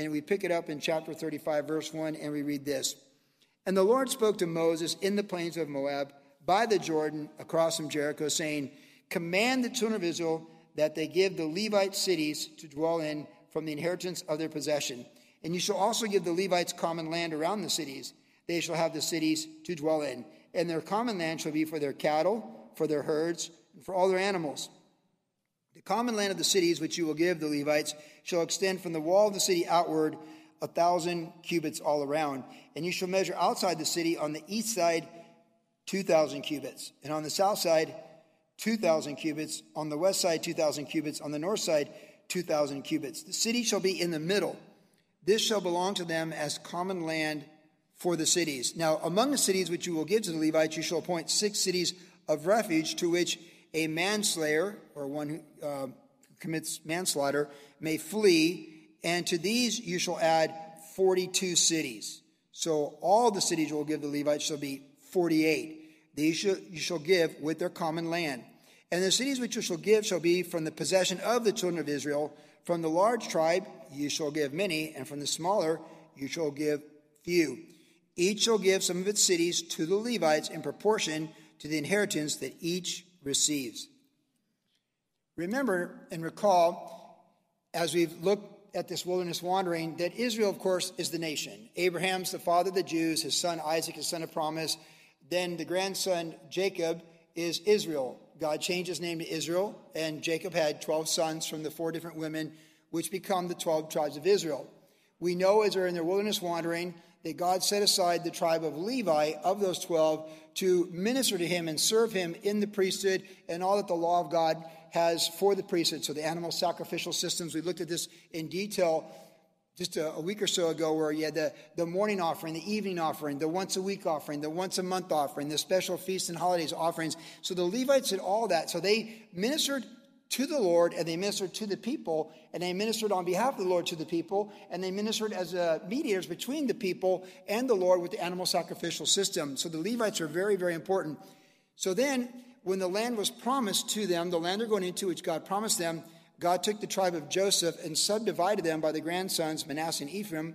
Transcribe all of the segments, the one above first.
And we pick it up in chapter 35, verse 1, and we read this. And the Lord spoke to Moses in the plains of Moab by the Jordan across from Jericho, saying, Command the children of Israel that they give the Levite cities to dwell in from the inheritance of their possession. And you shall also give the Levites common land around the cities. They shall have the cities to dwell in. And their common land shall be for their cattle, for their herds, and for all their animals. The common land of the cities which you will give the Levites shall extend from the wall of the city outward a thousand cubits all around. And you shall measure outside the city on the east side 2,000 cubits, and on the south side 2,000 cubits, on the west side 2,000 cubits, on the north side 2,000 cubits. The city shall be in the middle. This shall belong to them as common land for the cities. Now, among the cities which you will give to the Levites, you shall appoint six cities of refuge to which a manslayer, or one who uh, commits manslaughter, may flee, and to these you shall add 42 cities. So all the cities you will give the Levites shall be 48. These shall, you shall give with their common land. And the cities which you shall give shall be from the possession of the children of Israel. From the large tribe you shall give many, and from the smaller you shall give few. Each shall give some of its cities to the Levites in proportion to the inheritance that each receives. Remember and recall, as we've looked at this wilderness wandering, that Israel, of course, is the nation. Abraham's the father of the Jews, his son Isaac, his son of promise. Then the grandson Jacob is Israel. God changed his name to Israel, and Jacob had 12 sons from the four different women, which become the 12 tribes of Israel. We know as they're in their wilderness wandering that God set aside the tribe of Levi, of those 12, to minister to him and serve him in the priesthood and all that the law of God has for the priesthood. So the animal sacrificial systems, we looked at this in detail just a, a, week or so ago where you had the, the morning offering, the evening offering, the once a week offering, the once a month offering, the special feasts and holidays offerings. So the Levites did all that. So they ministered to the Lord and they ministered to the people and they ministered on behalf of the Lord to the people and they ministered as uh, mediators between the people and the Lord with the animal sacrificial system. So the Levites are very, very important. So then, when the land was promised to them, the land they're going into, which God promised them, God took the tribe of Joseph and subdivided them by the grandsons, Manasseh and Ephraim,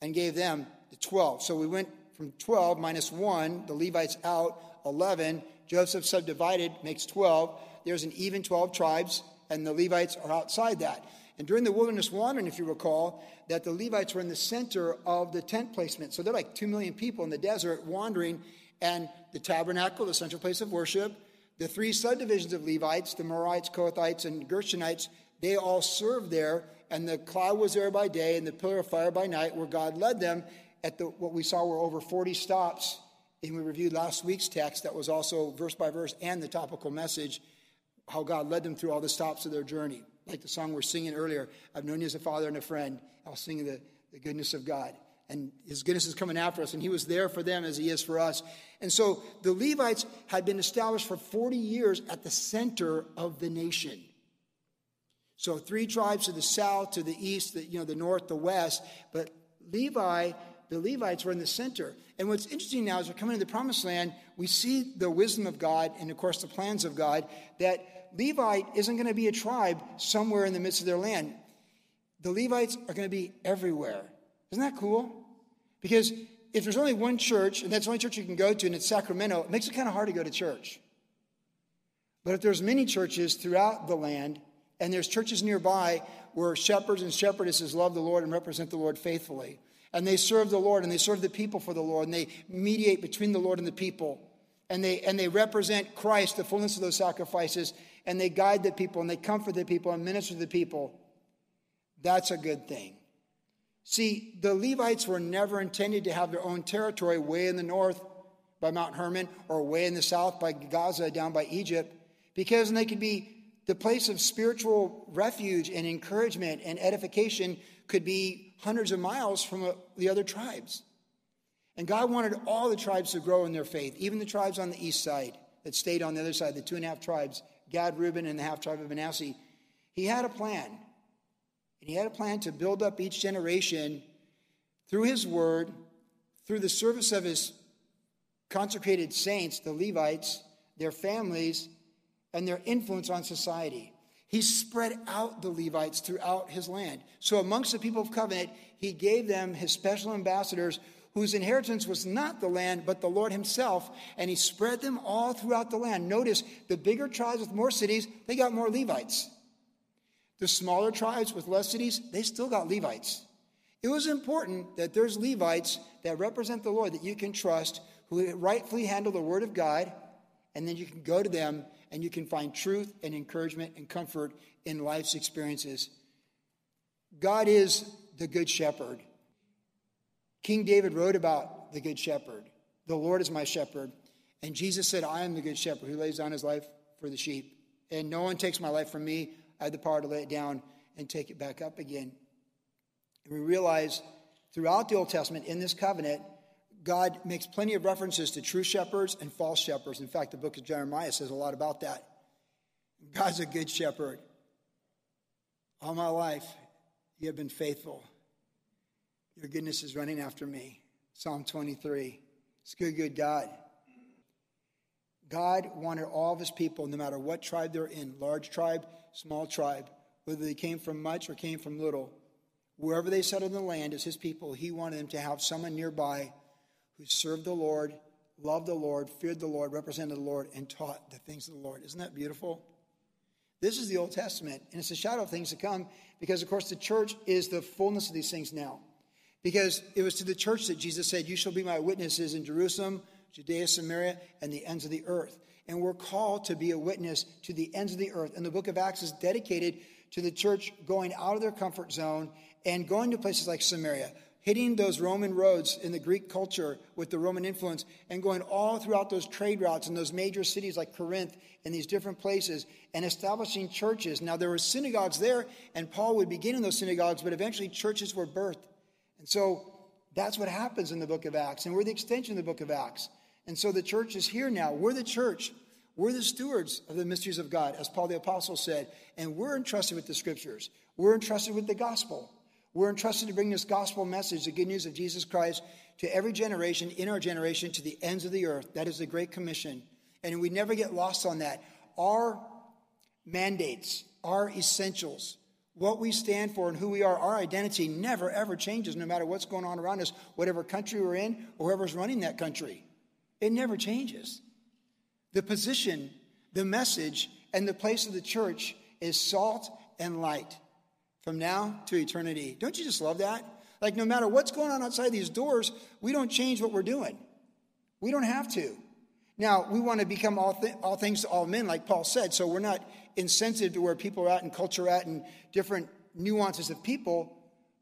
and gave them the 12. So we went from 12 minus 1, the Levites out, 11. Joseph subdivided makes 12. There's an even 12 tribes, and the Levites are outside that. And during the wilderness wandering, if you recall, that the Levites were in the center of the tent placement. So they're like 2 million people in the desert wandering, and the tabernacle, the central place of worship, the three subdivisions of Levites, the Merarites, Kohathites, and Gershonites, they all served there, and the cloud was there by day and the pillar of fire by night, where God led them at the, what we saw were over 40 stops. And we reviewed last week's text that was also verse by verse and the topical message, how God led them through all the stops of their journey. Like the song we're singing earlier, I've known you as a father and a friend. I'll sing the, the goodness of God and his goodness is coming after us, and he was there for them as he is for us. And so the Levites had been established for 40 years at the center of the nation. So three tribes to the south, to the east, the, you know, the north, the west, but Levi, the Levites were in the center. And what's interesting now is we're coming to the promised land, we see the wisdom of God and of course the plans of God that Levite isn't going to be a tribe somewhere in the midst of their land. The Levites are going to be everywhere. Isn't that cool? Because if there's only one church, and that's the only church you can go to, and it's Sacramento, it makes it kind of hard to go to church. But if there's many churches throughout the land, and there's churches nearby where shepherds and shepherdesses love the Lord and represent the Lord faithfully, and they serve the Lord and they serve the people for the Lord, and they mediate between the Lord and the people, and they and they represent Christ, the fullness of those sacrifices, and they guide the people and they comfort the people and minister to the people. That's a good thing. See, the Levites were never intended to have their own territory way in the north by Mount Hermon or way in the south by Gaza down by Egypt because they could be the place of spiritual refuge and encouragement and edification could be hundreds of miles from uh, the other tribes. And God wanted all the tribes to grow in their faith, even the tribes on the east side that stayed on the other side, the two and a half tribes, Gad, Reuben, and the half tribe of Manasseh. He had a plan. And he had a plan to build up each generation through his word, through the service of his consecrated saints, the Levites, their families, and their influence on society. He spread out the Levites throughout his land. So, amongst the people of covenant, he gave them his special ambassadors whose inheritance was not the land, but the Lord himself, and he spread them all throughout the land. Notice the bigger tribes with more cities, they got more Levites. The smaller tribes with less cities, they still got Levites. It was important that there's Levites that represent the Lord that you can trust, who rightfully handle the word of God, and then you can go to them and you can find truth and encouragement and comfort in life's experiences. God is the good shepherd. King David wrote about the good shepherd. The Lord is my shepherd. And Jesus said, I am the good shepherd who lays down his life for the sheep. And no one takes my life from me. I have the power to lay it down and take it back up again. And we realize throughout the Old Testament in this covenant, God makes plenty of references to true shepherds and false shepherds. In fact, the book of Jeremiah says a lot about that. God's a good shepherd. All my life, you have been faithful. Your goodness is running after me. Psalm 23. It's good, good God. God wanted all of his people, no matter what tribe they're in large tribe, small tribe, whether they came from much or came from little, wherever they settled in the land as his people, he wanted them to have someone nearby who served the Lord, loved the Lord, feared the Lord, represented the Lord, and taught the things of the Lord. Isn't that beautiful? This is the Old Testament, and it's a shadow of things to come because, of course, the church is the fullness of these things now. Because it was to the church that Jesus said, You shall be my witnesses in Jerusalem, Judea, Samaria, and the ends of the earth. And we're called to be a witness to the ends of the earth. And the book of Acts is dedicated to the church going out of their comfort zone and going to places like Samaria, hitting those Roman roads in the Greek culture with the Roman influence, and going all throughout those trade routes in those major cities like Corinth and these different places, and establishing churches. Now, there were synagogues there, and Paul would begin in those synagogues, but eventually churches were birthed. And so that's what happens in the book of Acts, and we're the extension of the book of Acts. And so the church is here now. We're the church. We're the stewards of the mysteries of God, as Paul the Apostle said, and we're entrusted with the scriptures. We're entrusted with the gospel. We're entrusted to bring this gospel message, the good news of Jesus Christ, to every generation, in our generation, to the ends of the earth. That is the Great Commission. And we never get lost on that. Our mandates, our essentials, what we stand for and who we are, our identity never ever changes no matter what's going on around us, whatever country we're in, or whoever's running that country. It never changes. The position, the message, and the place of the church is salt and light from now to eternity. Don't you just love that? Like, no matter what's going on outside these doors, we don't change what we're doing. We don't have to. Now, we want to become all, th- all things to all men, like Paul said, so we're not insensitive to where people are at and culture at and different nuances of people.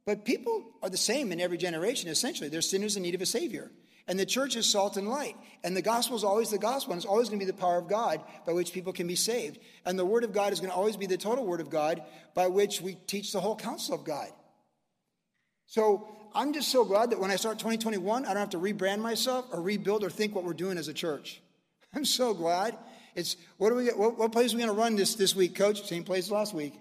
But people are the same in every generation, essentially. They're sinners in need of a Savior. And the church is salt and light. And the gospel is always the gospel, and it's always going to be the power of God by which people can be saved. And the word of God is going to always be the total word of God by which we teach the whole counsel of God. So I'm just so glad that when I start 2021, I don't have to rebrand myself or rebuild or think what we're doing as a church. I'm so glad. It's what do we? What, what place are we going to run this this week, Coach? Same place last week.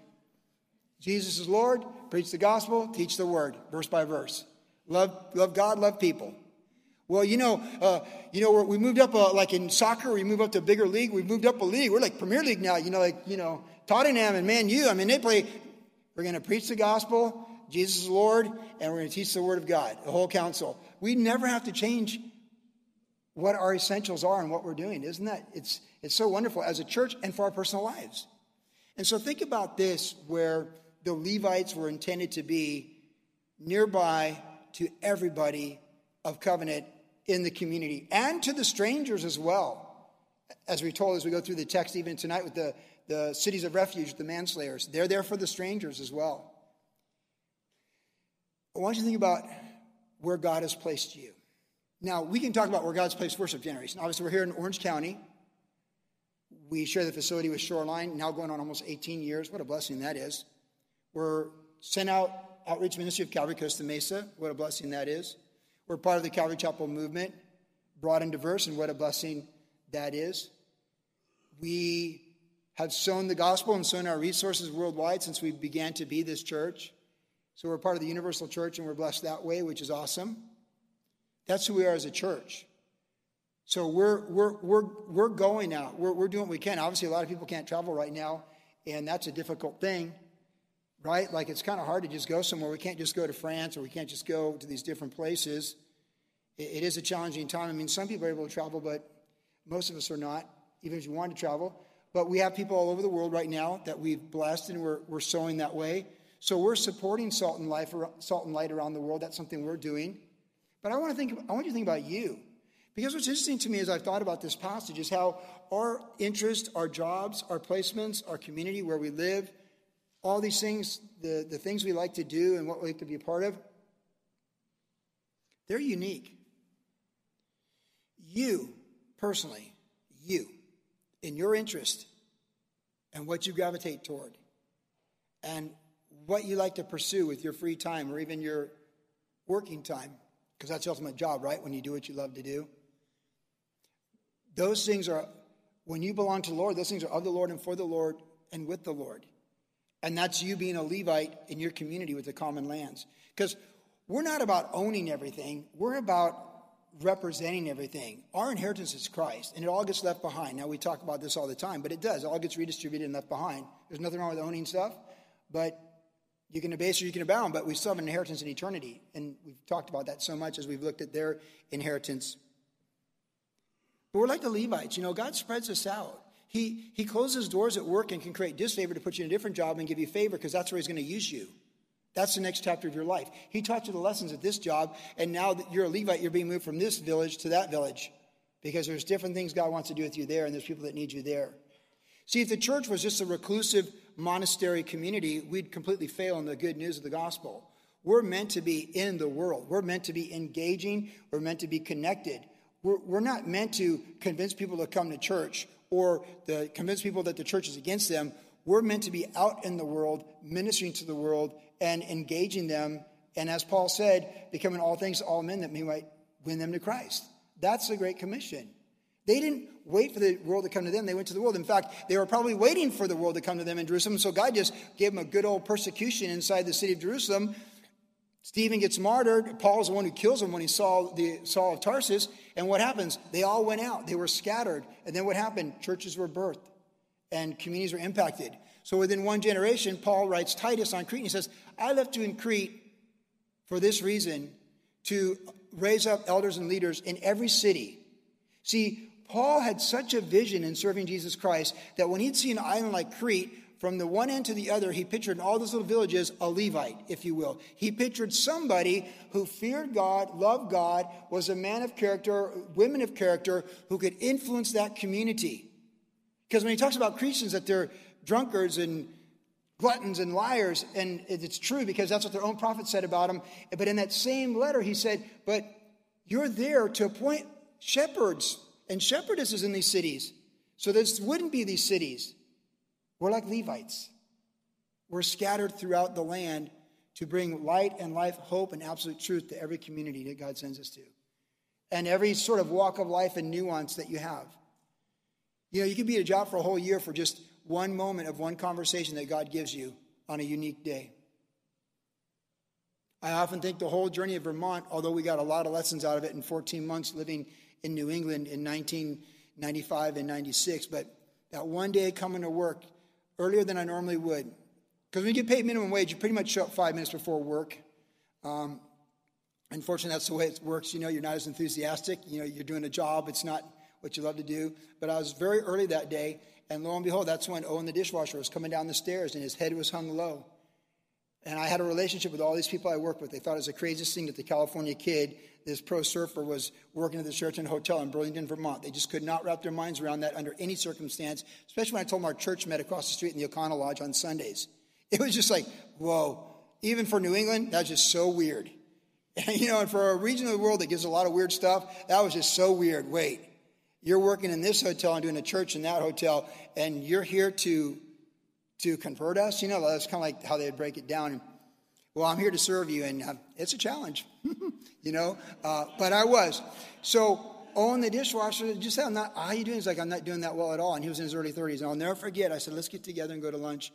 Jesus is Lord. Preach the gospel. Teach the word, verse by verse. Love, love God. Love people. Well, you know, uh, you know, we moved up uh, like in soccer. We moved up to a bigger league. We moved up a league. We're like Premier League now. You know, like you know, Tottenham and Man U. I mean, they play. We're going to preach the gospel. Jesus is Lord, and we're going to teach the Word of God. The whole counsel. We never have to change what our essentials are and what we're doing. Isn't that? It's, it's so wonderful as a church and for our personal lives. And so think about this where the Levites were intended to be nearby to everybody of covenant in the community and to the strangers as well. As we told as we go through the text even tonight with the, the cities of refuge, the manslayers, they're there for the strangers as well. I want you to think about where God has placed you. Now, we can talk about where God's placed worship generation. Obviously, we're here in Orange County. We share the facility with Shoreline, now going on almost 18 years. What a blessing that is. We're sent out outreach ministry of Calvary Costa Mesa. What a blessing that is. We're part of the Calvary Chapel movement, broad and diverse, and what a blessing that is. We have sown the gospel and sown our resources worldwide since we began to be this church. So we're part of the universal church and we're blessed that way, which is awesome. That's who we are as a church. So we're, we're, we're, we're going out. We're, we're doing what we can. Obviously, a lot of people can't travel right now and that's a difficult thing, right? Like it's kind of hard to just go somewhere. We can't just go to France or we can't just go to these different places. it, it is a challenging time. I mean, some people are able to travel, but most of us are not, even if you want to travel. But we have people all over the world right now that we've blessed and we're, we're sowing that way. So we're supporting Salt and, Life, Salt and Light around the world. That's something we're doing. But I want to think. I want you to think about you, because what's interesting to me as I've thought about this passage is how our interest, our jobs, our placements, our community, where we live, all these things, the, the things we like to do and what we like to be a part of, they're unique. You, personally, you, in your interest and what you gravitate toward, and what you like to pursue with your free time or even your working time, because that's the ultimate job, right? When you do what you love to do. Those things are, when you belong to the Lord, those things are of the Lord and for the Lord and with the Lord. And that's you being a Levite in your community with the common lands. Because we're not about owning everything, we're about representing everything. Our inheritance is Christ, and it all gets left behind. Now, we talk about this all the time, but it does. It all gets redistributed and left behind. There's nothing wrong with owning stuff, but you can abase or you can abound, but we still have an inheritance in eternity. And we've talked about that so much as we've looked at their inheritance. But we're like the Levites. You know, God spreads us out. He, he closes doors at work and can create disfavor to put you in a different job and give you favor because that's where He's going to use you. That's the next chapter of your life. He taught you the lessons at this job, and now that you're a Levite, you're being moved from this village to that village because there's different things God wants to do with you there, and there's people that need you there. See, if the church was just a reclusive monastery community, we'd completely fail in the good news of the gospel. We're meant to be in the world. We're meant to be engaging. We're meant to be connected. We're, we're not meant to convince people to come to church or to convince people that the church is against them. We're meant to be out in the world, ministering to the world, and engaging them. And as Paul said, becoming all things to all men that we might win them to Christ. That's the Great Commission. They didn't wait for the world to come to them. They went to the world. In fact, they were probably waiting for the world to come to them in Jerusalem. So God just gave them a good old persecution inside the city of Jerusalem. Stephen gets martyred. Paul's the one who kills him when he saw the Saul of Tarsus. And what happens? They all went out. They were scattered. And then what happened? Churches were birthed and communities were impacted. So within one generation, Paul writes Titus on Crete and he says, I left you in Crete for this reason to raise up elders and leaders in every city. See, Paul had such a vision in serving Jesus Christ that when he'd see an island like Crete, from the one end to the other, he pictured in all those little villages a Levite, if you will. He pictured somebody who feared God, loved God, was a man of character, women of character, who could influence that community. Because when he talks about Christians, that they're drunkards and gluttons and liars, and it's true because that's what their own prophet said about them. But in that same letter, he said, But you're there to appoint shepherds and shepherdesses in these cities. So this wouldn't be these cities. We're like Levites. We're scattered throughout the land to bring light and life, hope, and absolute truth to every community that God sends us to. And every sort of walk of life and nuance that you have. You know, you could be at a job for a whole year for just one moment of one conversation that God gives you on a unique day. I often think the whole journey of Vermont, although we got a lot of lessons out of it in 14 months living in New England in 1995 and 96, but that one day coming to work earlier than I normally would, because when you get paid minimum wage, you pretty much show up five minutes before work. Um, unfortunately, that's the way it works. You know, you're not as enthusiastic. You know, you're doing a job, it's not what you love to do. But I was very early that day, and lo and behold, that's when Owen the dishwasher was coming down the stairs, and his head was hung low. And I had a relationship with all these people I worked with. They thought it was the craziest thing that the California kid, this pro surfer, was working at the Sheraton Hotel in Burlington, Vermont. They just could not wrap their minds around that under any circumstance, especially when I told them our church met across the street in the O'Connell Lodge on Sundays. It was just like, whoa. Even for New England, that's just so weird. And, you know, and for a region of the world that gives a lot of weird stuff, that was just so weird. Wait, you're working in this hotel and doing a church in that hotel, and you're here to to convert us. You know, that's kind of like how they would break it down. Well, I'm here to serve you, and uh, it's a challenge, you know. Uh, but I was. So Owen the dishwasher just said, "I'm not. How you doing?" He's like, "I'm not doing that well at all." And he was in his early 30s. And I'll never forget. I said, "Let's get together and go to lunch."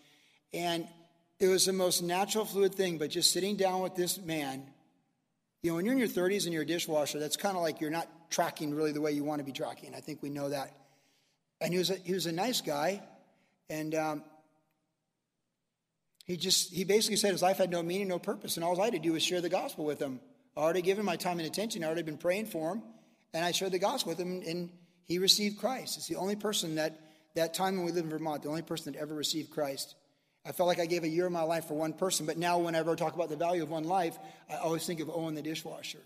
And it was the most natural, fluid thing. But just sitting down with this man, you know, when you're in your 30s and you're a dishwasher, that's kind of like you're not tracking really the way you want to be tracking. I think we know that. And he was a, he was a nice guy, and um, He just, he basically said his life had no meaning, no purpose, and all I had to do was share the gospel with him. I already given my time and attention, I already been praying for him, and I shared the gospel with him, and he received Christ. It's the only person that, that time when we lived in Vermont, the only person that ever received Christ. I felt like I gave a year of my life for one person, but now whenever I talk about the value of one life, I always think of Owen the dishwasher.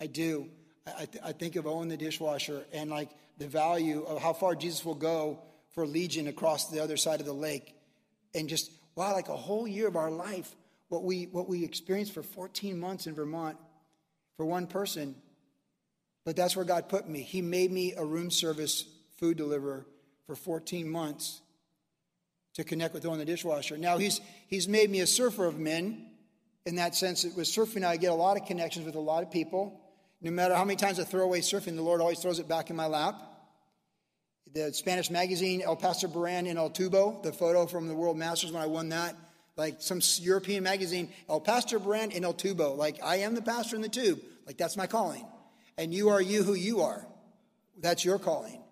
I do. I, th- I think of Owen the dishwasher and like the value of how far Jesus will go for Legion across the other side of the lake. And just, wow, like a whole year of our life, what we, what we experienced for 14 months in Vermont for one person. But that's where God put me. He made me a room service food deliverer for 14 months to connect with Owen the dishwasher. Now, he's, he's made me a surfer of men. In that sense, it was surfing, I get a lot of connections with a lot of people. No matter how many times I throw away surfing, the Lord always throws it back in my lap. The Spanish magazine, El Pastor Baran in El Tubo, the photo from the World Masters when I won that, like some European magazine, El Pastor Baran in El Tubo. Like, I am the pastor in the tube. Like, that's my calling. And you are you who you are. That's your calling.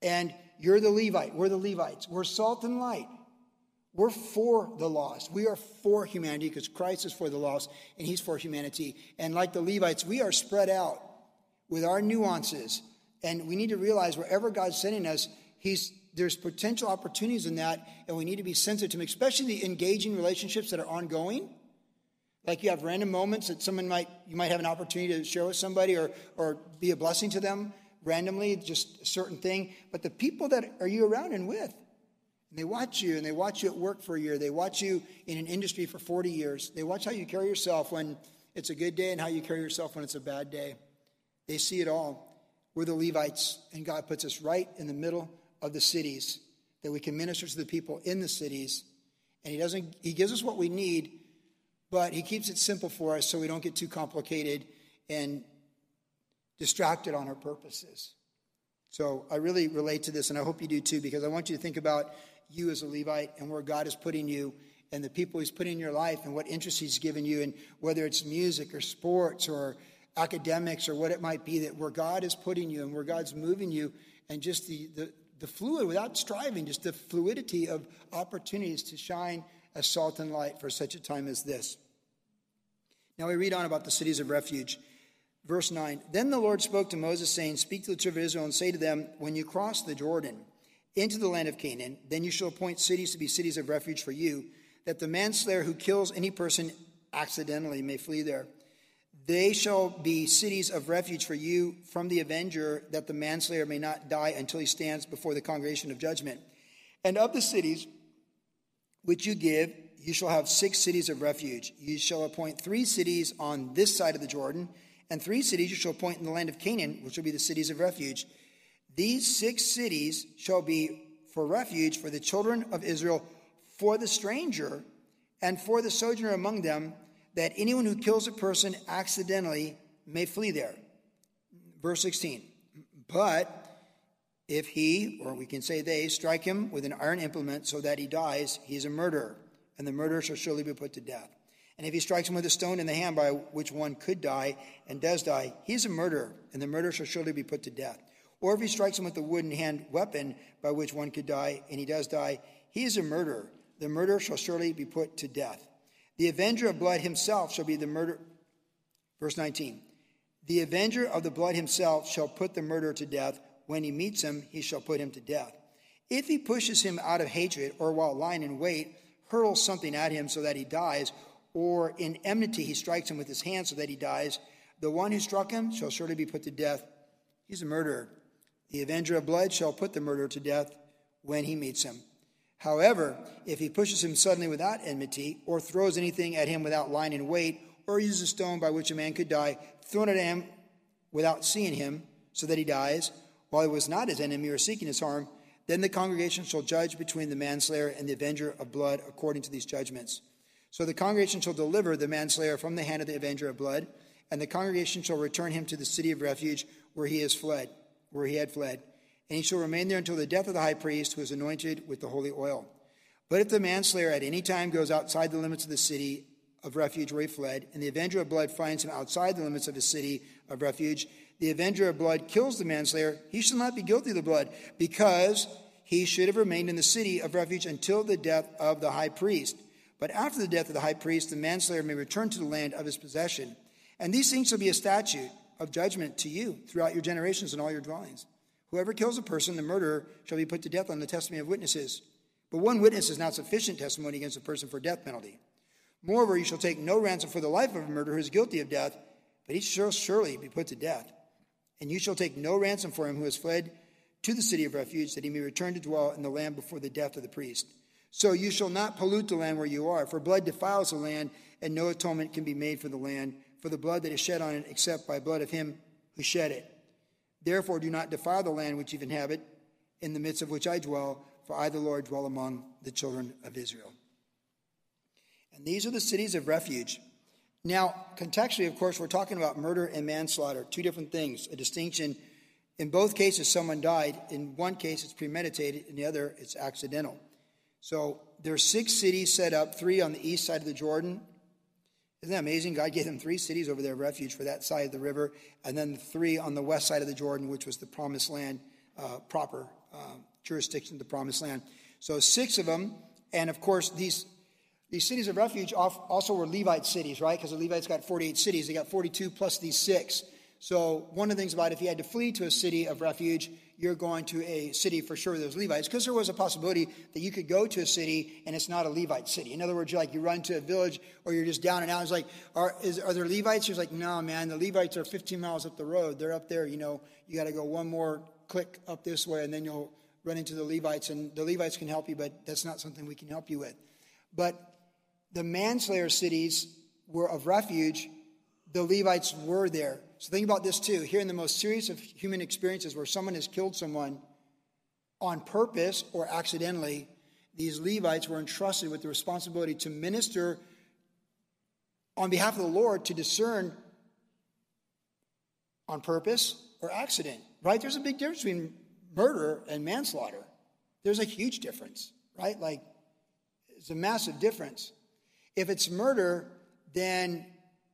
And you're the Levite. We're the Levites. We're salt and light. We're for the lost. We are for humanity because Christ is for the lost and he's for humanity. And like the Levites, we are spread out with our nuances. And we need to realize wherever God's sending us, he's there's potential opportunities in that, and we need to be sensitive to them, especially the engaging relationships that are ongoing. Like you have random moments that someone might you might have an opportunity to share with somebody or or be a blessing to them randomly, just a certain thing. But the people that are you around and with, and they watch you and they watch you at work for a year. They watch you in an industry for 40 years. They watch how you carry yourself when it's a good day and how you carry yourself when it's a bad day. They see it all. We're the Levites, and God puts us right in the middle of the cities that we can minister to the people in the cities. And He doesn't, He gives us what we need, but He keeps it simple for us so we don't get too complicated and distracted on our purposes. So I really relate to this, and I hope you do too, because I want you to think about you as a Levite and where God is putting you and the people He's putting in your life and what interests He's given you, and whether it's music or sports or academics or what it might be, that where God is putting you and where God's moving you, and just the, the, the fluid, without striving, just the fluidity of opportunities to shine as salt and light for such a time as this. Now we read on about the cities of refuge. Verse 9 Then the Lord spoke to Moses, saying, Speak to the children of Israel and say to them, When you cross the Jordan into the land of Canaan, then you shall appoint cities to be cities of refuge for you, that the manslayer who kills any person accidentally may flee there. They shall be cities of refuge for you from the avenger, that the manslayer may not die until he stands before the congregation of judgment. And of the cities which you give, you shall have six cities of refuge. You shall appoint three cities on this side of the Jordan and three cities you shall appoint in the land of Canaan, which will be the cities of refuge. These six cities shall be for refuge for the children of Israel, for the stranger, and for the sojourner among them, that anyone who kills a person accidentally may flee there. Verse 16. But if he, or we can say they, strike him with an iron implement so that he dies, he is a murderer, and the murderer shall surely be put to death. And if he strikes him with a stone in the hand by which one could die and does die, he is a murderer, and the murderer shall surely be put to death. Or if he strikes him with a wooden hand weapon by which one could die and he does die, he is a murderer. The murderer shall surely be put to death. The avenger of blood himself shall be the murderer. Verse 19. The avenger of the blood himself shall put the murderer to death. When he meets him, he shall put him to death. If he pushes him out of hatred or while lying in wait, hurls something at him so that he dies, or in enmity he strikes him with his hand so that he dies, the one who struck him shall surely be put to death. He's a murderer. The avenger of blood shall put the murderer to death when he meets him. However, if he pushes him suddenly without enmity, or throws anything at him without lying in wait, or uses a stone by which a man could die, thrown at him without seeing him, so that he dies, while he was not his enemy or seeking his harm, then the congregation shall judge between the manslayer and the avenger of blood according to these judgments. So the congregation shall deliver the manslayer from the hand of the avenger of blood, and the congregation shall return him to the city of refuge where he has fled, where he had fled. And he shall remain there until the death of the high priest who is anointed with the holy oil. But if the manslayer at any time goes outside the limits of the city of refuge where he fled, and the avenger of blood finds him outside the limits of his city of refuge, the avenger of blood kills the manslayer, he shall not be guilty of the blood, because he should have remained in the city of refuge until the death of the high priest. But after the death of the high priest, the manslayer may return to the land of his possession. And these things shall be a statute of judgment to you throughout your generations and all your dwellings. Whoever kills a person, the murderer, shall be put to death on the testimony of witnesses. But one witness is not sufficient testimony against a person for death penalty. Moreover, you shall take no ransom for the life of a murderer who is guilty of death, but he shall surely be put to death. And you shall take no ransom for him who has fled to the city of refuge, that he may return to dwell in the land before the death of the priest. So you shall not pollute the land where you are, for blood defiles the land, and no atonement can be made for the land for the blood that is shed on it, except by blood of him who shed it. Therefore, do not defile the land which you inhabit, in the midst of which I dwell, for I, the Lord, dwell among the children of Israel. And these are the cities of refuge. Now, contextually, of course, we're talking about murder and manslaughter, two different things, a distinction. In both cases, someone died. In one case, it's premeditated, in the other, it's accidental. So there are six cities set up, three on the east side of the Jordan. Isn't that amazing? God gave them three cities over there, of refuge for that side of the river, and then three on the west side of the Jordan, which was the promised land, uh, proper uh, jurisdiction, the promised land. So six of them, and of course, these, these cities of refuge also were Levite cities, right? Because the Levites got 48 cities, they got 42 plus these six. So one of the things about if you had to flee to a city of refuge, you're going to a city for sure there's Levites, because there was a possibility that you could go to a city and it's not a Levite city. In other words, you're like you run to a village or you're just down and out. It's like, are, is, are there Levites? You're like, no, man, the Levites are 15 miles up the road. They're up there. You know, you got to go one more click up this way, and then you'll run into the Levites, and the Levites can help you, but that's not something we can help you with. But the manslayer cities were of refuge. The Levites were there. So think about this too. Here in the most serious of human experiences where someone has killed someone on purpose or accidentally, these Levites were entrusted with the responsibility to minister on behalf of the Lord to discern on purpose or accident, right? There's a big difference between murder and manslaughter. There's a huge difference, right? Like, it's a massive difference. If it's murder, then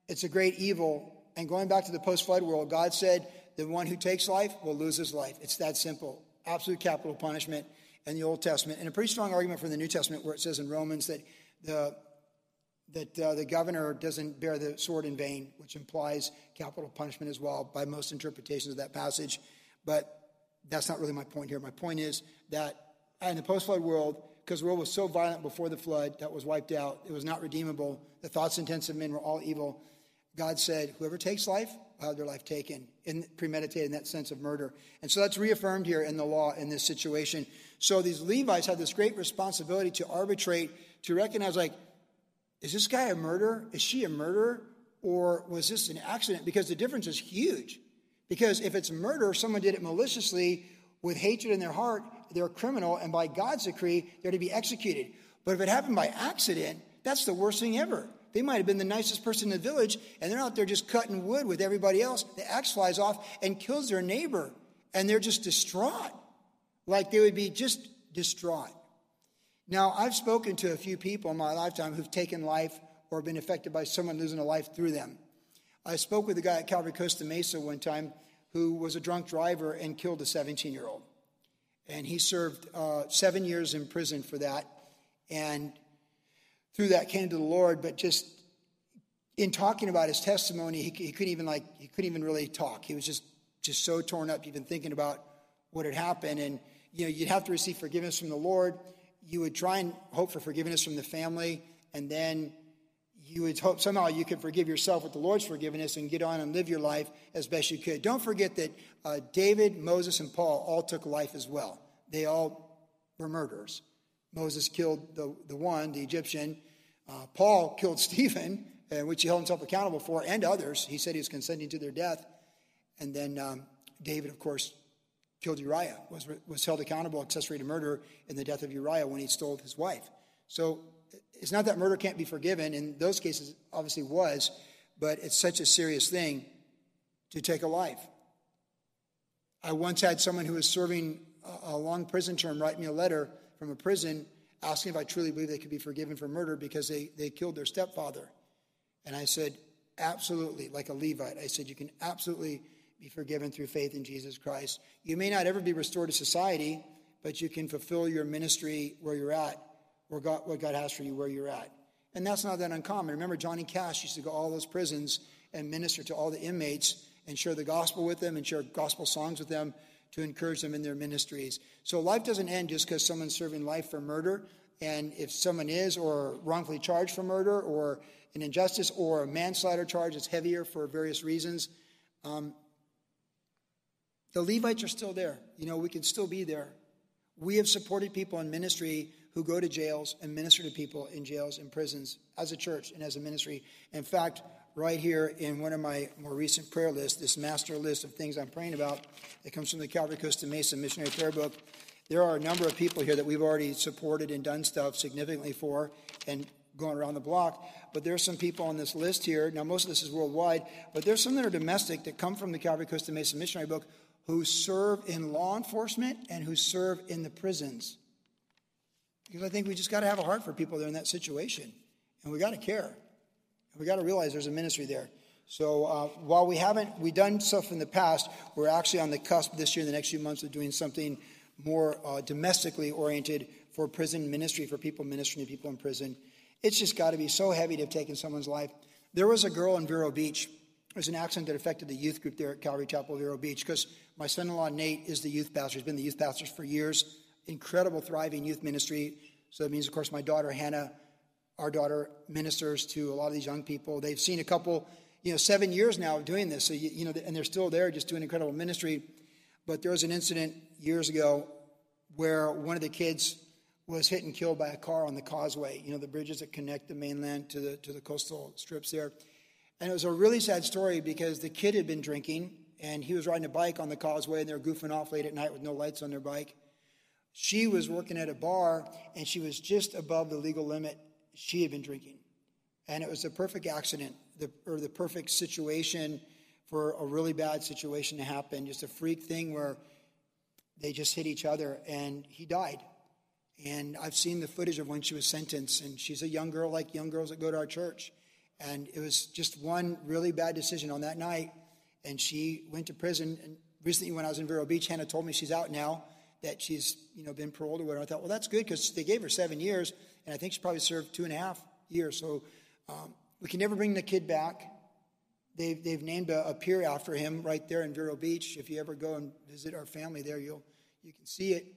it's a great evil and going back to the post flood world, God said, the one who takes life will lose his life. It's that simple. Absolute capital punishment in the Old Testament. And a pretty strong argument for the New Testament where it says in Romans that the that uh, the governor doesn't bear the sword in vain, which implies capital punishment as well by most interpretations of that passage. But that's not really my point here. My point is that in the post flood world, because the world was so violent before the flood that was wiped out, it was not redeemable. The thoughts and intents of men were all evil. God said, whoever takes life will have their life taken, in, premeditated in that sense of murder. And so that's reaffirmed here in the law in this situation. So these Levites have this great responsibility to arbitrate, to recognize, like, is this guy a murderer? Is she a murderer? Or was this an accident? Because the difference is huge. Because if it's murder, someone did it maliciously with hatred in their heart, they're a criminal, and by God's decree, they're to be executed. But if it happened by accident, that's the worst thing ever. They might have been the nicest person in the village, and they're out there just cutting wood with everybody else. The axe flies off and kills their neighbor, and they're just distraught. Like they would be just distraught. Now, I've spoken to a few people in my lifetime who've taken life or been affected by someone losing a life through them. I spoke with a guy at Calvary Costa Mesa one time who was a drunk driver and killed a 17 year old. And he served uh, seven years in prison for that. And through that came to the Lord, but just in talking about his testimony, he, he couldn't even like he couldn't even really talk. He was just just so torn up, even thinking about what had happened. And you know, you'd have to receive forgiveness from the Lord. You would try and hope for forgiveness from the family, and then you would hope somehow you could forgive yourself with the Lord's forgiveness and get on and live your life as best you could. Don't forget that uh, David, Moses, and Paul all took life as well. They all were murderers. Moses killed the, the one, the Egyptian. Uh, Paul killed Stephen, uh, which he held himself accountable for, and others. He said he was consenting to their death. And then um, David, of course, killed Uriah, was, was held accountable, accessory to murder in the death of Uriah when he stole his wife. So it's not that murder can't be forgiven. In those cases, obviously was, but it's such a serious thing to take a life. I once had someone who was serving a long prison term write me a letter from a prison asking if I truly believe they could be forgiven for murder because they, they killed their stepfather. And I said, absolutely, like a Levite. I said, you can absolutely be forgiven through faith in Jesus Christ. You may not ever be restored to society, but you can fulfill your ministry where you're at, where God, what God has for you, where you're at. And that's not that uncommon. Remember, Johnny Cash used to go all those prisons and minister to all the inmates and share the gospel with them and share gospel songs with them to encourage them in their ministries. So life doesn't end just because someone's serving life for murder. And if someone is or wrongfully charged for murder or an injustice or a manslaughter charge that's heavier for various reasons, um, the Levites are still there. You know, we can still be there. We have supported people in ministry who go to jails and minister to people in jails and prisons as a church and as a ministry. In fact, right here in one of my more recent prayer lists, this master list of things I'm praying about that comes from the Calvary Costa Mesa Missionary Prayer Book, there are a number of people here that we've already supported and done stuff significantly for and going around the block. But there are some people on this list here. Now, most of this is worldwide, but there's some that are domestic that come from the Calvary Costa Mesa Missionary Book who serve in law enforcement and who serve in the prisons. Because I think we just got to have a heart for people that are in that situation. And we got to care. We got to realize there's a ministry there. So uh, while we haven't we done stuff in the past, we're actually on the cusp this year, the next few months, of doing something more uh, domestically oriented for prison ministry, for people ministering to people in prison. It's just got to be so heavy to have taken someone's life. There was a girl in Vero Beach. There was an accident that affected the youth group there at Calvary Chapel, Vero Beach, because my son in law, Nate, is the youth pastor. He's been the youth pastor for years. Incredible, thriving youth ministry. So that means, of course, my daughter, Hannah, our daughter, ministers to a lot of these young people. They've seen a couple, you know, seven years now of doing this. So, you, you know, and they're still there just doing incredible ministry. But there was an incident years ago where one of the kids was hit and killed by a car on the causeway, you know, the bridges that connect the mainland to the, to the coastal strips there. And it was a really sad story because the kid had been drinking and he was riding a bike on the causeway and they were goofing off late at night with no lights on their bike. She was working at a bar and she was just above the legal limit. She had been drinking. And it was a perfect accident the, or the perfect situation for a really bad situation to happen. Just a freak thing where they just hit each other and he died. And I've seen the footage of when she was sentenced, and she's a young girl like young girls that go to our church. And it was just one really bad decision on that night. And she went to prison. And recently, when I was in Vero Beach, Hannah told me she's out now, that she's you know been paroled or whatever. I thought, well, that's good because they gave her seven years, and I think she probably served two and a half years. So um, we can never bring the kid back. They've, they've named a, a, pier after him right there in Vero Beach. If you ever go and visit our family there, you'll you can see it.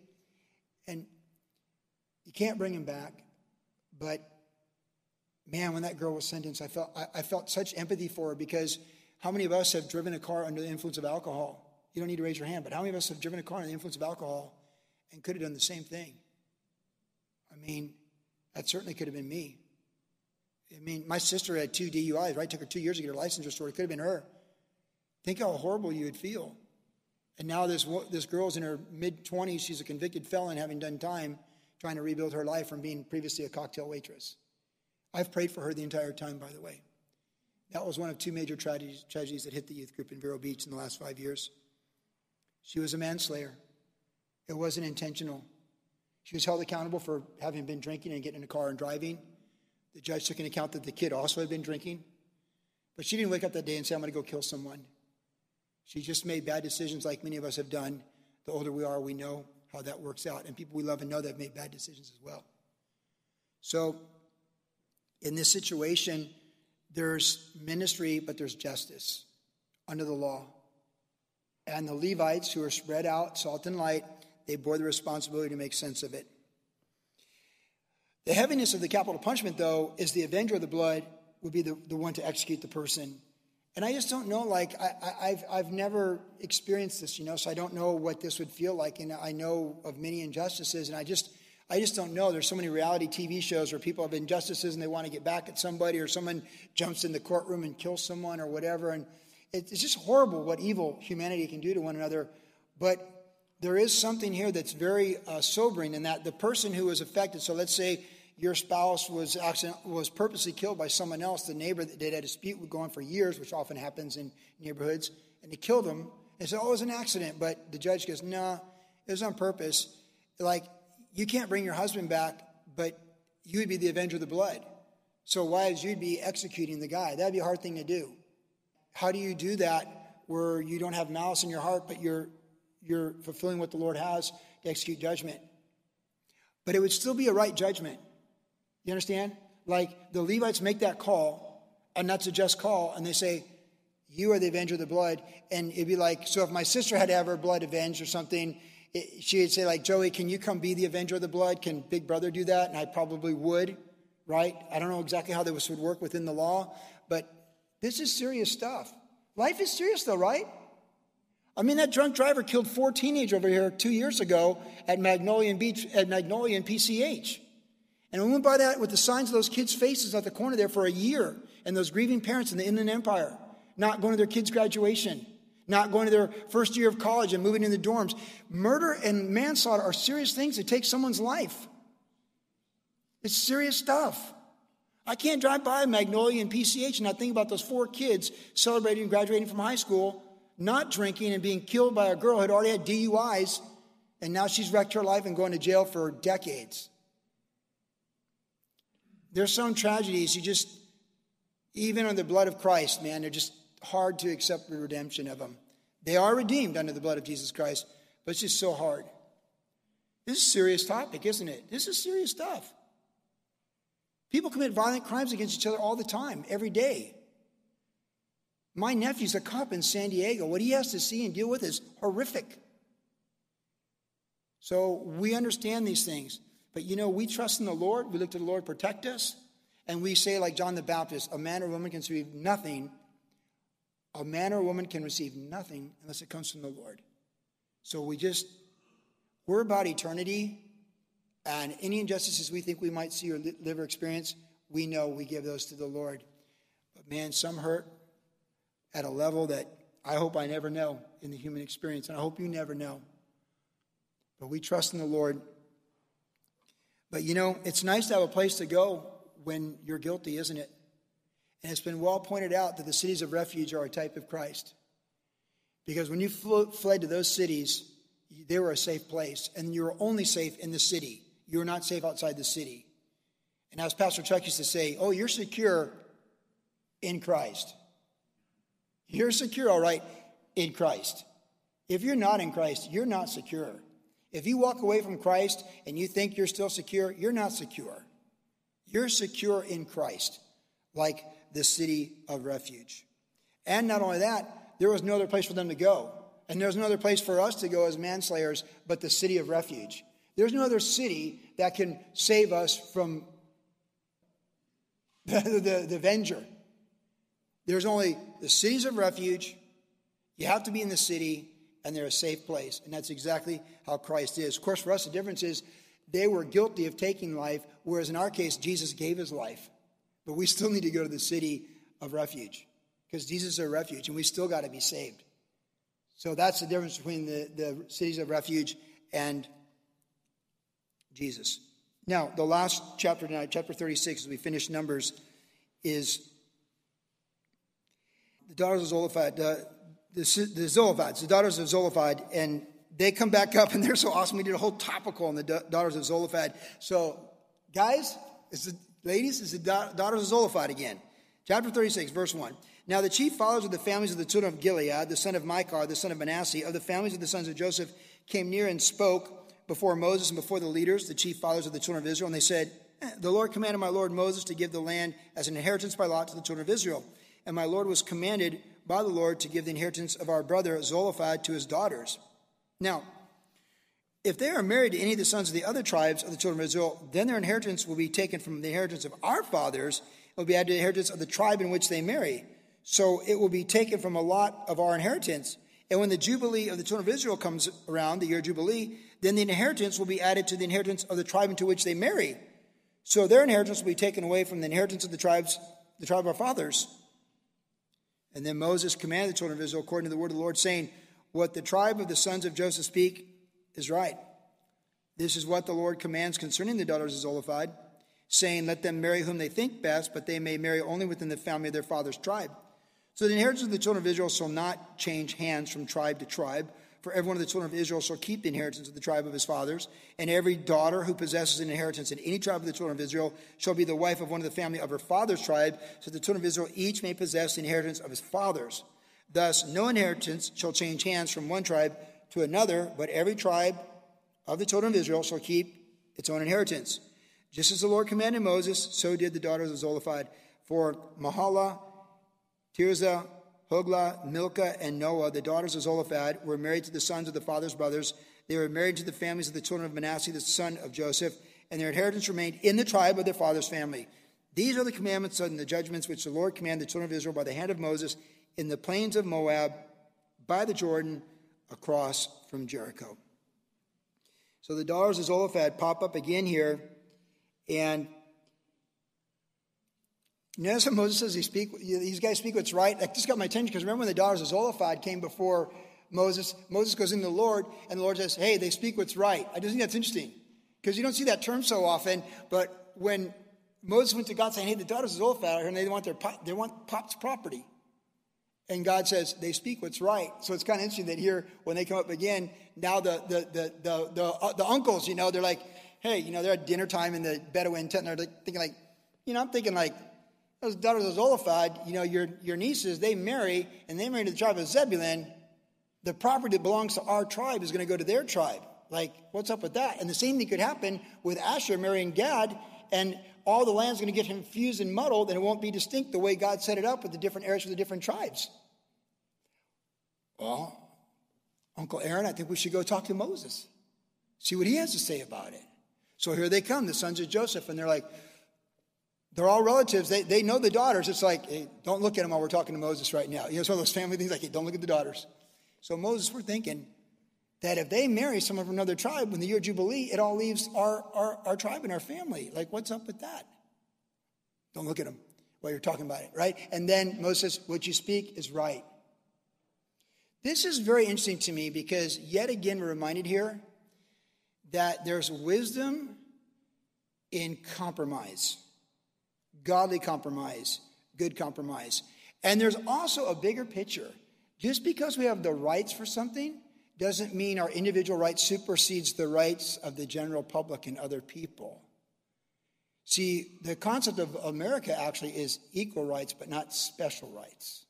And you can't bring him back, but man, when that girl was sentenced, I felt I, I felt such empathy for her because how many of us have driven a car under the influence of alcohol? You don't need to raise your hand, but how many of us have driven a car under the influence of alcohol and could have done the same thing? I mean, that certainly could have been me. I mean, my sister had two DUIs, right? It took her two years to get her license restored. It could have been her. Think how horrible you would feel. And now this, this girl's in her mid 20s. She's a convicted felon, having done time, trying to rebuild her life from being previously a cocktail waitress. I've prayed for her the entire time, by the way. That was one of two major tragedies, tragedies that hit the youth group in Vero Beach in the last five years. She was a manslayer. It wasn't intentional. She was held accountable for having been drinking and getting in a car and driving. The judge took into account that the kid also had been drinking. But she didn't wake up that day and say, I'm going to go kill someone. She just made bad decisions like many of us have done. The older we are, we know how that works out. And people we love and know that have made bad decisions as well. So, in this situation, there's ministry, but there's justice under the law. And the Levites, who are spread out, salt and light, they bore the responsibility to make sense of it. The heaviness of the capital punishment, though, is the avenger of the blood would be the, the one to execute the person. And I just don't know, like, I, have I've never experienced this, you know, so I don't know what this would feel like. And I know of many injustices, and I just, I just don't know. There's so many reality TV shows where people have injustices and they want to get back at somebody, or someone jumps in the courtroom and kills someone, or whatever. And it's just horrible what evil humanity can do to one another. But there is something here that's very uh, sobering in that the person who was affected, so let's say your spouse was accident, was purposely killed by someone else, the neighbor that had a dispute would go on for years, which often happens in neighborhoods, and they killed them. They said, "Oh, it was an accident," but the judge goes, "No, nah, it was on purpose." Like you can't bring your husband back, but you would be the avenger of the blood. So wives, you'd be executing the guy. That'd be a hard thing to do. How do you do that where you don't have malice in your heart, but you're you're fulfilling what the Lord has to execute judgment. But it would still be a right judgment. You understand? Like the Levites make that call, and that's a just call, and they say, You are the avenger of the blood. And it'd be like, so if my sister had to have her blood avenged or something, it, she'd say, like, Joey, can you come be the avenger of the blood? Can Big Brother do that? And I probably would, right? I don't know exactly how this would work within the law, but this is serious stuff. Life is serious, though, right? I mean, that drunk driver killed four teenagers over here two years ago at Magnolia Beach, at Magnolia and PCH. And we went by that with the signs of those kids' faces at the corner there for a year, and those grieving parents in the Inland Empire, not going to their kids' graduation, not going to their first year of college and moving in the dorms. Murder and manslaughter are serious things that take someone's life. It's serious stuff. I can't drive by Magnolia and PCH and not think about those four kids celebrating and graduating from high school, not drinking and being killed by a girl who had already had DUIs, and now she's wrecked her life and going to jail for decades. There's some tragedies you just, even under the blood of Christ, man, they're just hard to accept the redemption of them. They are redeemed under the blood of Jesus Christ, but it's just so hard. This is a serious topic, isn't it? This is serious stuff. People commit violent crimes against each other all the time, every day. My nephew's a cop in San Diego. What he has to see and deal with is horrific. So we understand these things. But you know, we trust in the Lord. We look to the Lord protect us. And we say, like John the Baptist, a man or woman can receive nothing. A man or woman can receive nothing unless it comes from the Lord. So we just, we're about eternity. And any injustices we think we might see or live or experience, we know we give those to the Lord. But man, some hurt at a level that I hope I never know in the human experience. And I hope you never know. But we trust in the Lord. But you know, it's nice to have a place to go when you're guilty, isn't it? And it's been well pointed out that the cities of refuge are a type of Christ. Because when you fled to those cities, they were a safe place, and you were only safe in the city. You were not safe outside the city. And as Pastor Chuck used to say, oh, you're secure in Christ. You're secure, all right, in Christ. If you're not in Christ, you're not secure. If you walk away from Christ and you think you're still secure, you're not secure. You're secure in Christ, like the city of refuge. And not only that, there was no other place for them to go. And there's no other place for us to go as manslayers but the city of refuge. There's no other city that can save us from the, the, the avenger. There's only the cities of refuge. You have to be in the city, and they're a safe place. And that's exactly how Christ is. Of course, for us, the difference is they were guilty of taking life, whereas in our case, Jesus gave his life. But we still need to go to the city of refuge because Jesus is a refuge, and we still got to be saved. So that's the difference between the, the cities of refuge and Jesus. Now, the last chapter tonight, chapter 36, as we finish Numbers, is the daughters of Zelophehad. Uh, the, the the daughters of Zelophehad, and they come back up and they're so awesome. We did a whole topical on the daughters of Zelophehad. So, guys, it's the ladies, it's the daughters of Zelophehad again. Chapter 36, verse 1. Now the chief fathers of the families of the children of Gilead, the son of Machir, the son of Manasseh, of the families of the sons of Joseph, came near and spoke before Moses and before the leaders, the chief fathers of the children of Israel, and they said, eh, The Lord commanded my Lord Moses to give the land as an inheritance by lot to the children of Israel. And my Lord was commanded by the Lord to give the inheritance of our brother Zelophehad to his daughters. Now, if they are married to any of the sons of the other tribes of the children of Israel, then their inheritance will be taken from the inheritance of our fathers. It will be added to the inheritance of the tribe in which they marry. So it will be taken from a lot of our inheritance. And when the Jubilee of the children of Israel comes around, the year Jubilee, then the inheritance will be added to the inheritance of the tribe into which they marry. So their inheritance will be taken away from the inheritance of the tribes, the tribe of our fathers. And then Moses commanded the children of Israel according to the word of the Lord, saying, What the tribe of the sons of Joseph speak is right. This is what the Lord commands concerning the daughters of Zelophehad, saying, Let them marry whom they think best, but they may marry only within the family of their father's tribe. So the inheritance of the children of Israel shall not change hands from tribe to tribe. For every one of the children of Israel shall keep the inheritance of the tribe of his fathers, and every daughter who possesses an inheritance in any tribe of the children of Israel shall be the wife of one of the family of her father's tribe, so that the children of Israel each may possess the inheritance of his fathers. Thus, no inheritance shall change hands from one tribe to another, but every tribe of the children of Israel shall keep its own inheritance. Just as the Lord commanded Moses, so did the daughters of Zelophehad. For Mahala, Tirzah, Hoglah, Milcah, and Noah, the daughters of Zelophehad, were married to the sons of the father's brothers. They were married to the families of the children of Manasseh, the son of Joseph, and their inheritance remained in the tribe of their father's family. These are the commandments and the judgments which the Lord commanded the children of Israel by the hand of Moses in the plains of Moab, by the Jordan, across from Jericho. So the daughters of Zelophehad pop up again here, and notice how Moses says he speak, these guys speak what's right. That just got my attention because remember when the daughters of Zelophehad came before Moses, Moses goes into the Lord, and the Lord says, Hey, they speak what's right. I just think that's interesting because you don't see that term so often, but when Moses went to God saying, Hey, the daughters of Zelophehad and they want their they want Pop's property. And God says, they speak what's right. So it's kind of interesting that here, when they come up again, now the, the, the, the, the, uh, the uncles, you know, they're like, hey, you know, they're at dinner time in the Bedouin tent, and they're thinking like, you know, I'm thinking like, those daughters of Zelophehad, you know, your, your nieces, they marry, and they marry to the tribe of Zebulun. The property that belongs to our tribe is going to go to their tribe. Like, what's up with that? And the same thing could happen with Asher marrying Gad, and all the land's going to get confused and muddled, and it won't be distinct the way God set it up with the different areas for the different tribes. Well, Uncle Aaron, I think we should go talk to Moses, see what he has to say about it. So here they come, the sons of Joseph, and they're like, they're all relatives. They, they know the daughters. It's like, hey, don't look at them while we're talking to Moses right now. You know, it's one of those family things like, hey, don't look at the daughters. So Moses, we're thinking that if they marry someone from another tribe, when the year Jubilee, it all leaves our, our, our tribe and our family. Like, what's up with that? Don't look at them while you're talking about it, right? And then Moses, what you speak is right. This is very interesting to me because yet again we're reminded here that there's wisdom in compromise, godly compromise, good compromise. And there's also a bigger picture. Just because we have the rights for something doesn't mean our individual rights supersedes the rights of the general public and other people. See, the concept of America actually is equal rights, but not special rights.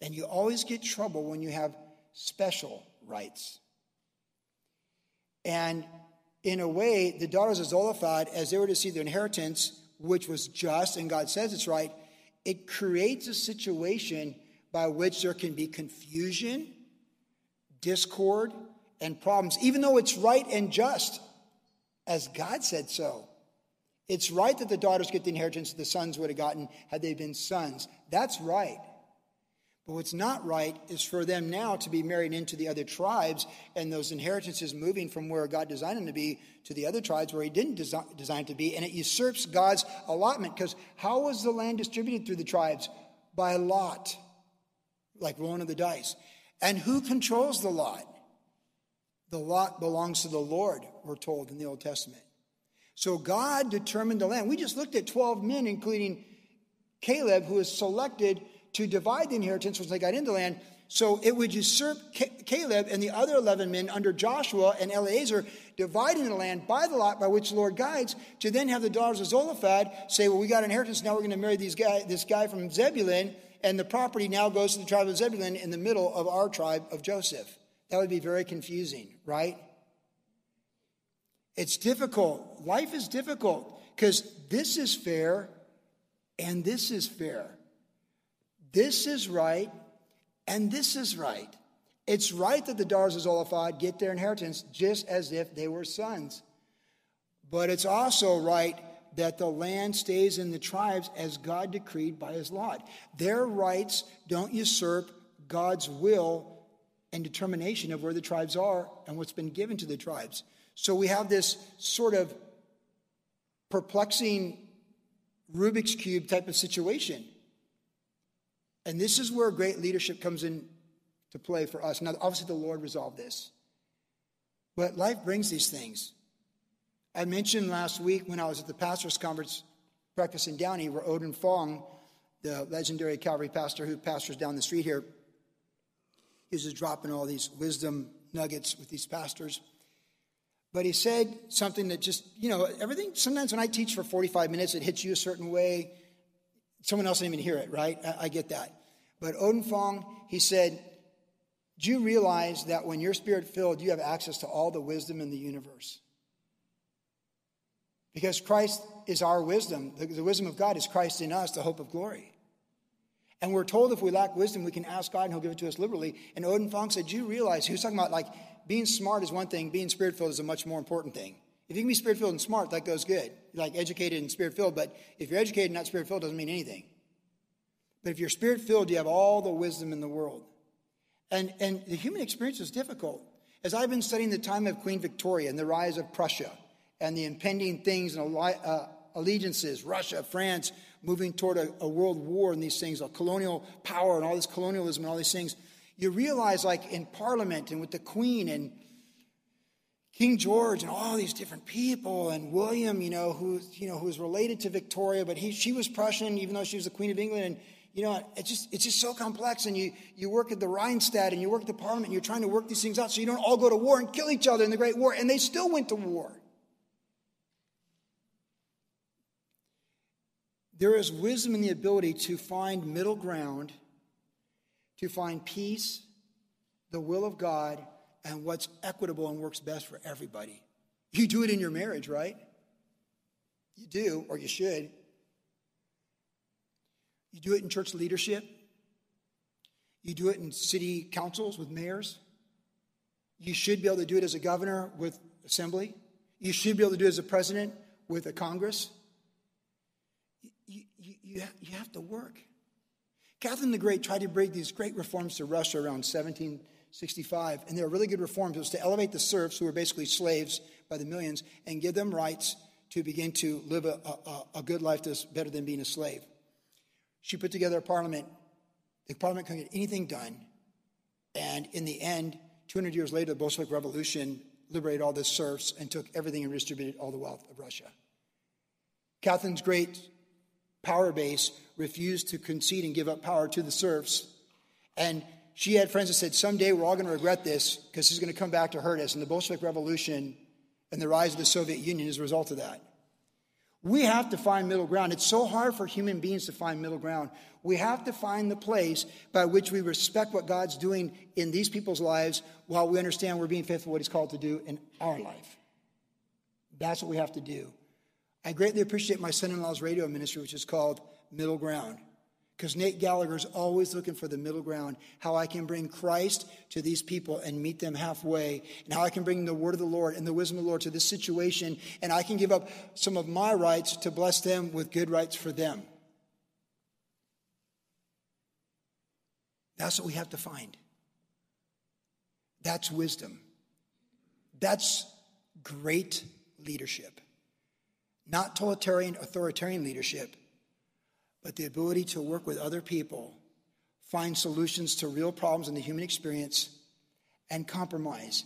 And you always get trouble when you have special rights. And in a way, the daughters of Zelophehad, as they were to see their inheritance, which was just, and God says it's right, it creates a situation by which there can be confusion, discord, and problems, even though it's right and just, as God said so. It's right that the daughters get the inheritance the sons would have gotten had they been sons. That's right. But what's not right is for them now to be married into the other tribes and those inheritances moving from where God designed them to be to the other tribes where He didn't design, design to be. And it usurps God's allotment because how was the land distributed through the tribes? By lot, like rolling of the dice. And who controls the lot? The lot belongs to the Lord, we're told in the Old Testament. So God determined the land. We just looked at 12 men, including Caleb, who was selected to divide the inheritance once they got into the land. So it would usurp Caleb and the other 11 men under Joshua and Eleazar dividing the land by the lot by which the Lord guides to then have the daughters of Zelophehad say, well, we got inheritance. Now we're going to marry these guy, this guy from Zebulun. And the property now goes to the tribe of Zebulun in the middle of our tribe of Joseph. That would be very confusing, right? It's difficult. Life is difficult because this is fair and this is fair. This is right, and this is right. It's right that the daughters of get their inheritance just as if they were sons. But it's also right that the land stays in the tribes as God decreed by his lot. Their rights don't usurp God's will and determination of where the tribes are and what's been given to the tribes. So we have this sort of perplexing Rubik's Cube type of situation. And this is where great leadership comes in to play for us. Now, obviously, the Lord resolved this. But life brings these things. I mentioned last week when I was at the pastor's conference practice in Downey, where Oden Fong, the legendary Calvary pastor who pastors down the street here, he was just dropping all these wisdom nuggets with these pastors. But he said something that just, you know, everything, sometimes when I teach for 45 minutes, it hits you a certain way. Someone else didn't even hear it, right? I, I get that. But Oden Fong, he said, Do you realize that when you're spirit filled, you have access to all the wisdom in the universe? Because Christ is our wisdom. The, the, wisdom of God is Christ in us, the hope of glory. And we're told if we lack wisdom, we can ask God and He'll give it to us liberally. And Oden Fong said, Do you realize? He was talking about like being smart is one thing, being spirit filled is a much more important thing. If you can be spirit filled and smart, that goes good. Like educated and spirit filled. But if you're educated and not spirit filled, doesn't mean anything. But if you're spirit filled, you have all the wisdom in the world. And, and the human experience is difficult. As I've been studying the time of Queen Victoria and the rise of Prussia and the impending things and uh, allegiances, Russia, France, moving toward a, a, world war and these things, a colonial power and all this colonialism and all these things, you realize, like in Parliament and with the Queen and King George and all these different people, and William, you know, who you know who was related to Victoria, but he, she was Prussian, even though she was the Queen of England, and you know, it's just it's just so complex. And you you work at the Reichstag and you work at the Parliament, and you're trying to work these things out so you don't all go to war and kill each other in the Great War, and they still went to war. There is wisdom in the ability to find middle ground, to find peace, the will of God, and what's equitable and works best for everybody. You do it in your marriage, right? You do, or you should. You do it in church leadership. You do it in city councils with mayors. You should be able to do it as a governor with assembly. You should be able to do it as a president with a Congress. You, you, you, you have to work. Catherine the Great tried to bring these great reforms to Russia around 1765, and there were really good reforms. It was to elevate the serfs, who were basically slaves by the millions, and give them rights to begin to live a, a, a good life that's better than being a slave. She put together a parliament. The parliament couldn't get anything done. And in the end, 200 years later, the Bolshevik Revolution liberated all the serfs and took everything and redistributed all the wealth of Russia. Catherine's great power base refused to concede and give up power to the serfs. And she had friends that said, Someday we're all going to regret this because this is going to come back to hurt us. And the Bolshevik Revolution and the rise of the Soviet Union is a result of that. We have to find middle ground. It's so hard for human beings to find middle ground. We have to find the place by which we respect what God's doing in these people's lives while we understand we're being faithful to what He's called to do in our life. That's what we have to do. I greatly appreciate my son in law's radio ministry, which is called Middle Ground. Because Nate Gallagher is always looking for the middle ground, how I can bring Christ to these people and meet them halfway, and how I can bring the word of the Lord and the wisdom of the Lord to this situation, and I can give up some of my rights to bless them with good rights for them. That's what we have to find. That's wisdom. That's great leadership. Not totalitarian, authoritarian leadership, but the ability to work with other people, find solutions to real problems in the human experience, and compromise.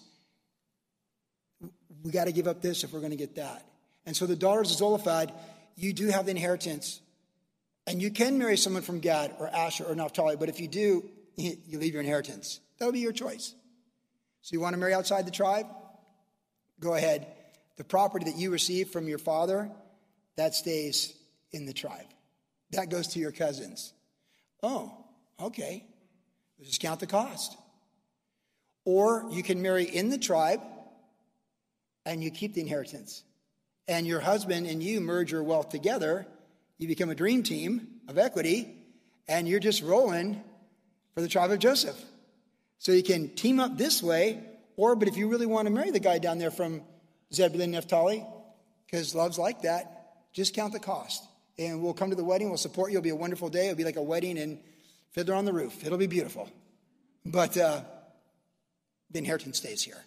We got to give up this if we're going to get that. And so the daughters of Zelophehad, you do have the inheritance. And you can marry someone from Gad or Asher or Naphtali, but if you do, you leave your inheritance. That'll be your choice. So you want to marry outside the tribe? Go ahead. The property that you receive from your father, that stays in the tribe. That goes to your cousins. Oh, okay. just count the cost. Or you can marry in the tribe and you keep the inheritance. And your husband and you merge your wealth together. You become a dream team of equity and you're just rolling for the tribe of Joseph. So you can team up this way, or, but if you really want to marry the guy down there from Zebulun Naphtali, because love's like that, just count the cost and we'll come to the wedding. We'll support you. It'll be a wonderful day. It'll be like a wedding in Fiddler on the Roof. It'll be beautiful. But uh, the inheritance stays here.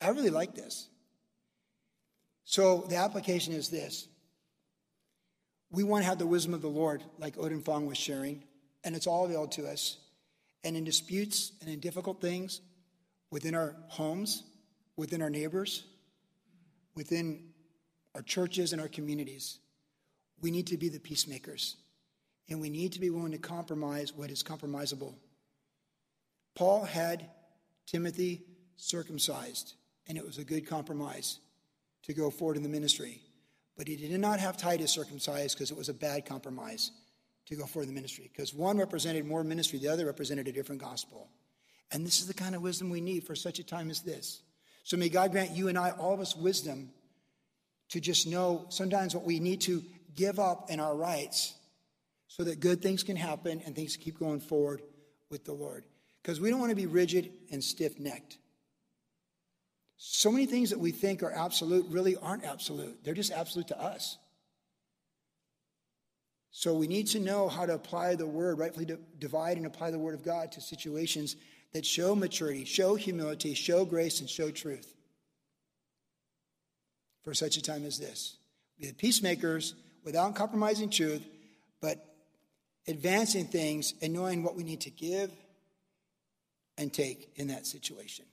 I really like this. So the application is this. We want to have the wisdom of the Lord, like Oden Fong was sharing, and it's all available to us. And in disputes and in difficult things within our homes, within our neighbors, within our churches and our communities, we need to be the peacemakers, and we need to be willing to compromise what is compromisable. Paul had Timothy circumcised, and it was a good compromise to go forward in the ministry. But he did not have Titus circumcised because it was a bad compromise to go forward in the ministry, because one represented more ministry, the other represented a different gospel. And this is the kind of wisdom we need for such a time as this. So may God grant you and I, all of us, wisdom to just know sometimes what we need to give up in our rights so that good things can happen and things keep going forward with the Lord. Because we don't want to be rigid and stiff necked. So many things that we think are absolute really aren't absolute, they're just absolute to us. So we need to know how to apply the word, rightfully divide and apply the word of God to situations that show maturity, show humility, show grace, and show truth for such a time as this. Be the peacemakers without compromising truth, but advancing things and knowing what we need to give and take in that situation.